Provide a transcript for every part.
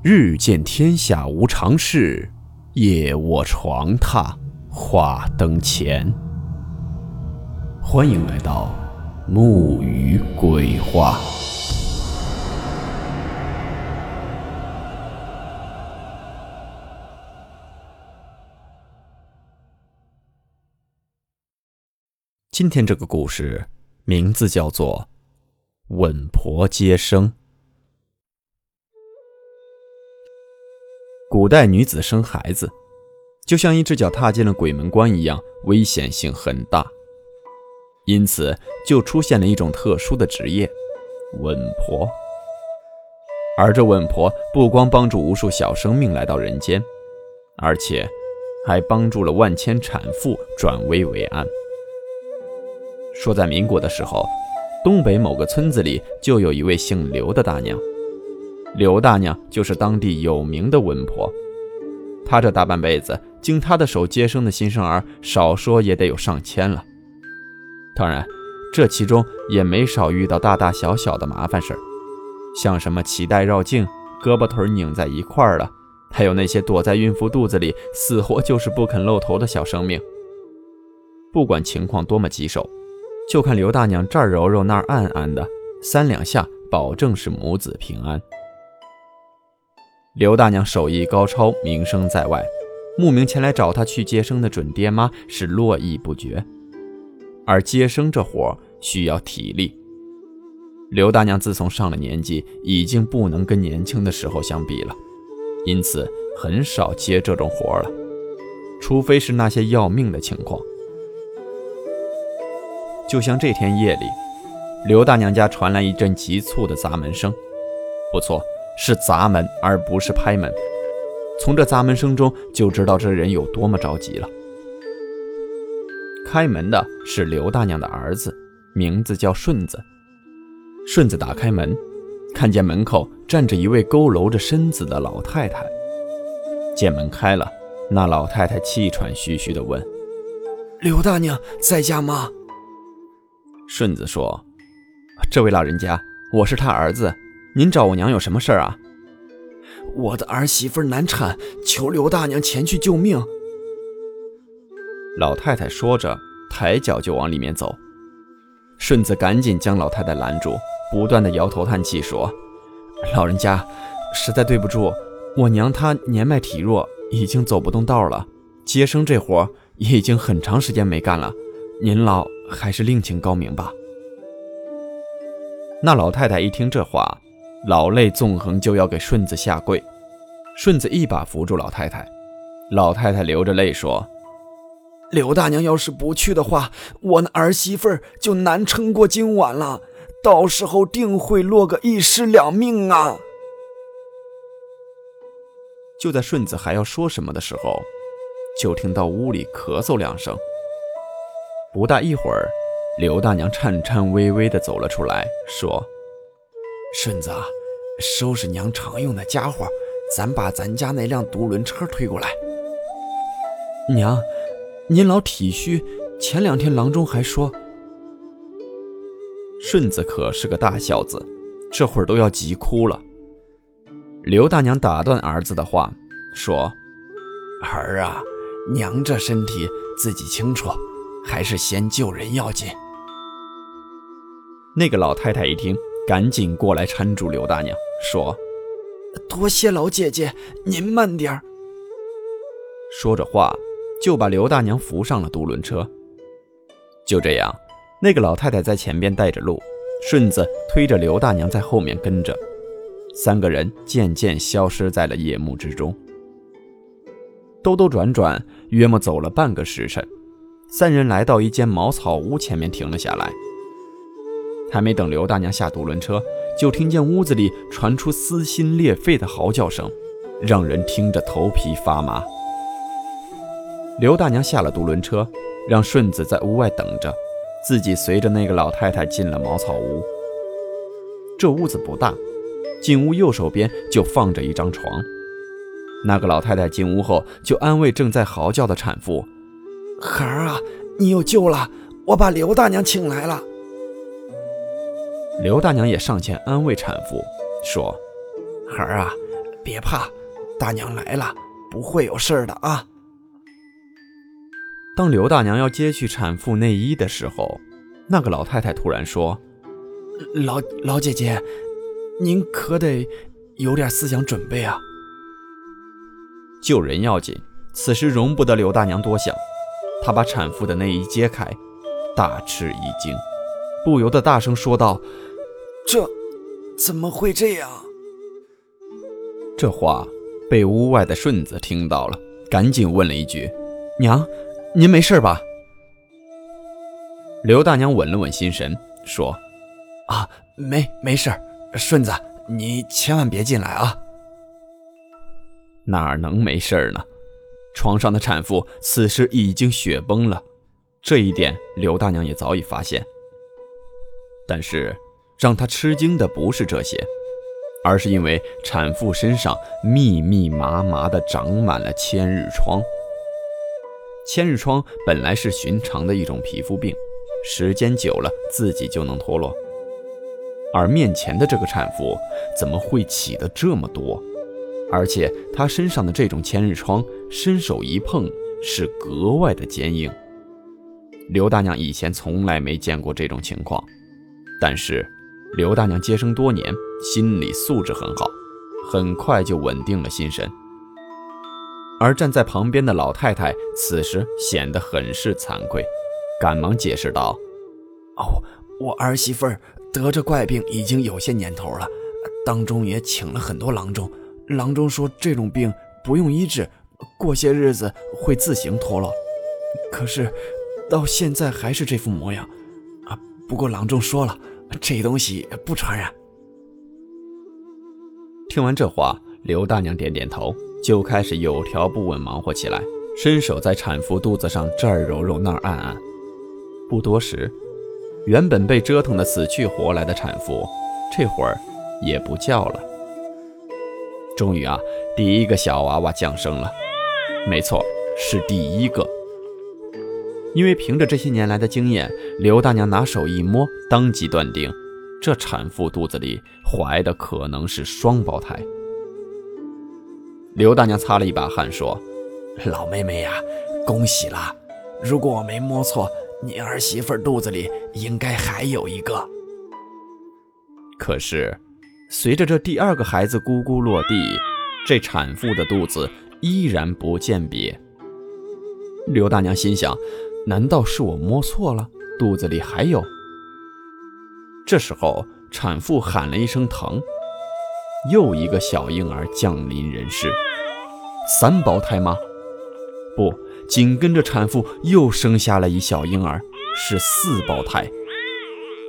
日见天下无常事，夜卧床榻话灯前。欢迎来到木鱼鬼话。今天这个故事名字叫做《稳婆接生》。古代女子生孩子，就像一只脚踏进了鬼门关一样，危险性很大。因此，就出现了一种特殊的职业——稳婆。而这稳婆不光帮助无数小生命来到人间，而且还帮助了万千产妇转危为安。说在民国的时候，东北某个村子里就有一位姓刘的大娘。刘大娘就是当地有名的稳婆，她这大半辈子，经她的手接生的新生儿，少说也得有上千了。当然，这其中也没少遇到大大小小的麻烦事儿，像什么脐带绕颈、胳膊腿拧在一块儿了，还有那些躲在孕妇肚子里死活就是不肯露头的小生命。不管情况多么棘手，就看刘大娘这儿揉揉那儿按按的，三两下保证是母子平安。刘大娘手艺高超，名声在外，慕名前来找她去接生的准爹妈是络绎不绝。而接生这活需要体力，刘大娘自从上了年纪，已经不能跟年轻的时候相比了，因此很少接这种活了，除非是那些要命的情况。就像这天夜里，刘大娘家传来一阵急促的砸门声，不错。是砸门，而不是拍门。从这砸门声中就知道这人有多么着急了。开门的是刘大娘的儿子，名字叫顺子。顺子打开门，看见门口站着一位佝偻着身子的老太太。见门开了，那老太太气喘吁吁地问：“刘大娘在家吗？”顺子说：“这位老人家，我是他儿子。”您找我娘有什么事儿啊？我的儿媳妇难产，求刘大娘前去救命。老太太说着，抬脚就往里面走。顺子赶紧将老太太拦住，不断的摇头叹气说：“老人家，实在对不住，我娘她年迈体弱，已经走不动道了。接生这活也已经很长时间没干了，您老还是另请高明吧。”那老太太一听这话。老泪纵横，就要给顺子下跪。顺子一把扶住老太太，老太太流着泪说：“刘大娘要是不去的话，我那儿媳妇就难撑过今晚了，到时候定会落个一尸两命啊！”就在顺子还要说什么的时候，就听到屋里咳嗽两声。不大一会儿，刘大娘颤颤巍巍地走了出来，说。顺子啊，收拾娘常用的家伙，咱把咱家那辆独轮车推过来。娘，您老体虚，前两天郎中还说。顺子可是个大孝子，这会儿都要急哭了。刘大娘打断儿子的话，说：“儿啊，娘这身体自己清楚，还是先救人要紧。”那个老太太一听。赶紧过来搀住刘大娘，说：“多谢老姐姐，您慢点儿。”说着话，就把刘大娘扶上了独轮车。就这样，那个老太太在前边带着路，顺子推着刘大娘在后面跟着，三个人渐渐消失在了夜幕之中。兜兜转转，约莫走了半个时辰，三人来到一间茅草屋前面停了下来。还没等刘大娘下独轮车，就听见屋子里传出撕心裂肺的嚎叫声，让人听着头皮发麻。刘大娘下了独轮车，让顺子在屋外等着，自己随着那个老太太进了茅草屋。这屋子不大，进屋右手边就放着一张床。那个老太太进屋后，就安慰正在嚎叫的产妇：“孩儿啊，你有救了，我把刘大娘请来了。”刘大娘也上前安慰产妇，说：“孩儿啊，别怕，大娘来了，不会有事的啊。当刘大娘要揭去产妇内衣的时候，那个老太太突然说：“老老姐姐，您可得有点思想准备啊。”救人要紧，此时容不得刘大娘多想。她把产妇的内衣揭开，大吃一惊，不由得大声说道：“这怎么会这样？”这话被屋外的顺子听到了，赶紧问了一句：“娘。”您没事吧？刘大娘稳了稳心神，说：“啊，没没事顺子，你千万别进来啊！”哪能没事呢？床上的产妇此时已经雪崩了，这一点刘大娘也早已发现。但是让她吃惊的不是这些，而是因为产妇身上密密麻麻的长满了千日疮。千日疮本来是寻常的一种皮肤病，时间久了自己就能脱落。而面前的这个产妇怎么会起的这么多？而且她身上的这种千日疮，伸手一碰是格外的坚硬。刘大娘以前从来没见过这种情况，但是刘大娘接生多年，心理素质很好，很快就稳定了心神。而站在旁边的老太太此时显得很是惭愧，赶忙解释道：“哦，我儿媳妇儿得这怪病已经有些年头了，当中也请了很多郎中，郎中说这种病不用医治，过些日子会自行脱落。可是到现在还是这副模样啊！不过郎中说了，这东西不传染。”听完这话，刘大娘点点头。就开始有条不紊忙活起来，伸手在产妇肚子上这儿揉揉那儿按按。不多时，原本被折腾的死去活来的产妇，这会儿也不叫了。终于啊，第一个小娃娃降生了，没错，是第一个。因为凭着这些年来的经验，刘大娘拿手一摸，当即断定，这产妇肚子里怀的可能是双胞胎。刘大娘擦了一把汗，说：“老妹妹呀，恭喜了！如果我没摸错，你儿媳妇肚子里应该还有一个。”可是，随着这第二个孩子咕咕落地，这产妇的肚子依然不见别。刘大娘心想：难道是我摸错了？肚子里还有？这时候，产妇喊了一声疼。又一个小婴儿降临人世，三胞胎吗？不，紧跟着产妇又生下了一小婴儿，是四胞胎。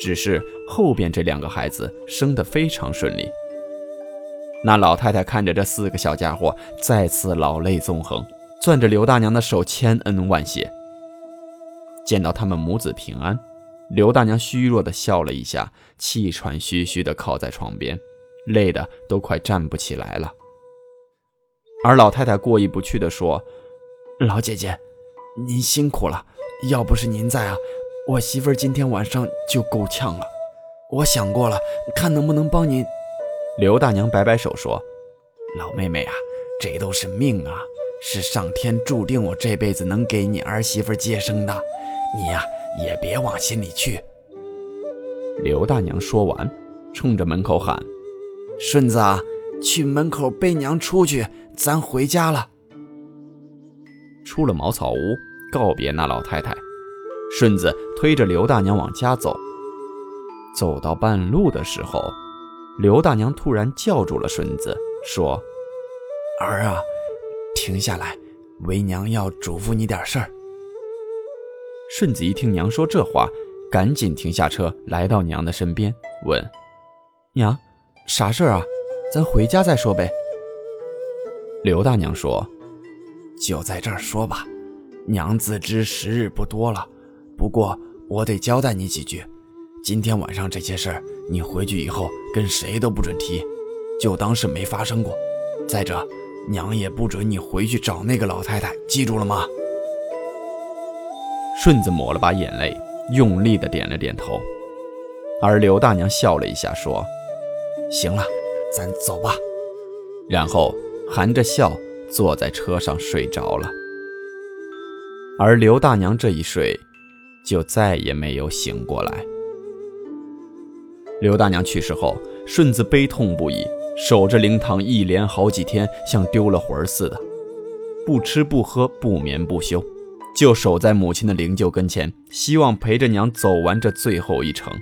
只是后边这两个孩子生得非常顺利。那老太太看着这四个小家伙，再次老泪纵横，攥着刘大娘的手，千恩万谢。见到他们母子平安，刘大娘虚弱地笑了一下，气喘吁吁地靠在床边。累得都快站不起来了，而老太太过意不去地说：“老姐姐，您辛苦了，要不是您在啊，我媳妇儿今天晚上就够呛了。我想过了，看能不能帮您。”刘大娘摆摆手说：“老妹妹啊，这都是命啊，是上天注定我这辈子能给你儿媳妇接生的，你呀也别往心里去。”刘大娘说完，冲着门口喊。顺子啊，去门口背娘出去，咱回家了。出了茅草屋，告别那老太太，顺子推着刘大娘往家走。走到半路的时候，刘大娘突然叫住了顺子，说：“儿啊，停下来，为娘要嘱咐你点事儿。”顺子一听娘说这话，赶紧停下车，来到娘的身边，问：“娘。”啥事儿啊？咱回家再说呗。刘大娘说：“就在这儿说吧，娘自知时日不多了，不过我得交代你几句。今天晚上这些事儿，你回去以后跟谁都不准提，就当是没发生过。再者，娘也不准你回去找那个老太太，记住了吗？”顺子抹了把眼泪，用力的点了点头。而刘大娘笑了一下，说。行了，咱走吧。然后含着笑坐在车上睡着了。而刘大娘这一睡，就再也没有醒过来。刘大娘去世后，顺子悲痛不已，守着灵堂一连好几天，像丢了魂似的，不吃不喝，不眠不休，就守在母亲的灵柩跟前，希望陪着娘走完这最后一程。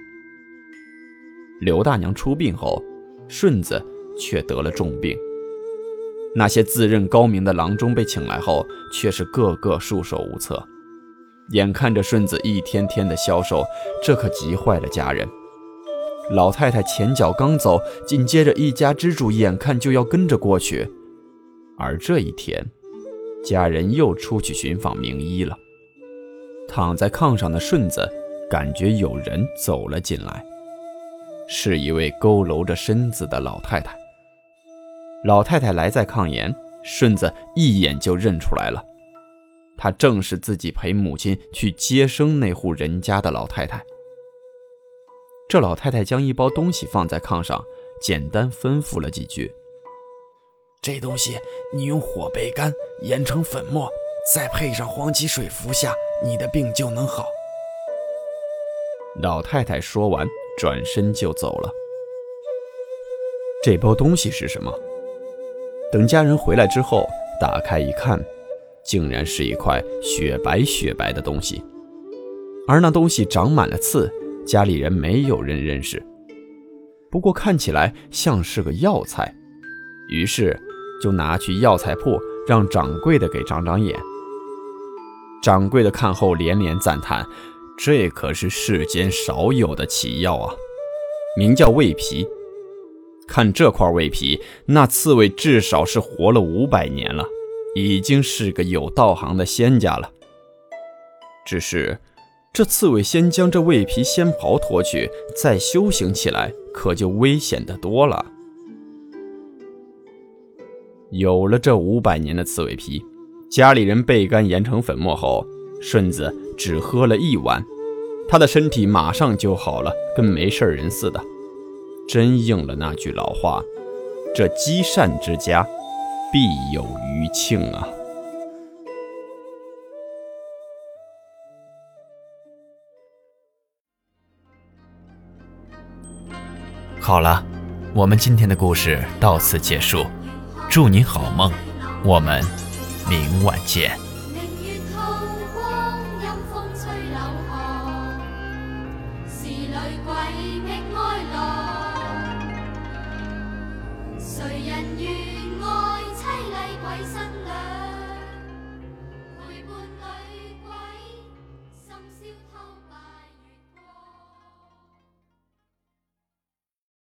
刘大娘出殡后，顺子却得了重病。那些自认高明的郎中被请来后，却是个个束手无策。眼看着顺子一天天的消瘦，这可急坏了家人。老太太前脚刚走，紧接着一家之主眼看就要跟着过去。而这一天，家人又出去寻访名医了。躺在炕上的顺子感觉有人走了进来，是一位佝偻着身子的老太太。老太太来在炕沿，顺子一眼就认出来了，她正是自己陪母亲去接生那户人家的老太太。这老太太将一包东西放在炕上，简单吩咐了几句：“这东西你用火焙干，研成粉末，再配上黄芪水服下，你的病就能好。”老太太说完，转身就走了。这包东西是什么？等家人回来之后，打开一看，竟然是一块雪白雪白的东西，而那东西长满了刺，家里人没有人认识。不过看起来像是个药材，于是就拿去药材铺让掌柜的给长长眼。掌柜的看后连连赞叹：“这可是世间少有的奇药啊，名叫胃皮。”看这块胃皮，那刺猬至少是活了五百年了，已经是个有道行的仙家了。只是，这刺猬先将这胃皮仙袍脱去，再修行起来，可就危险的多了。有了这五百年的刺猬皮，家里人焙干研成粉末后，顺子只喝了一碗，他的身体马上就好了，跟没事人似的。真应了那句老话：“这积善之家，必有余庆啊！”好了，我们今天的故事到此结束，祝你好梦，我们明晚见。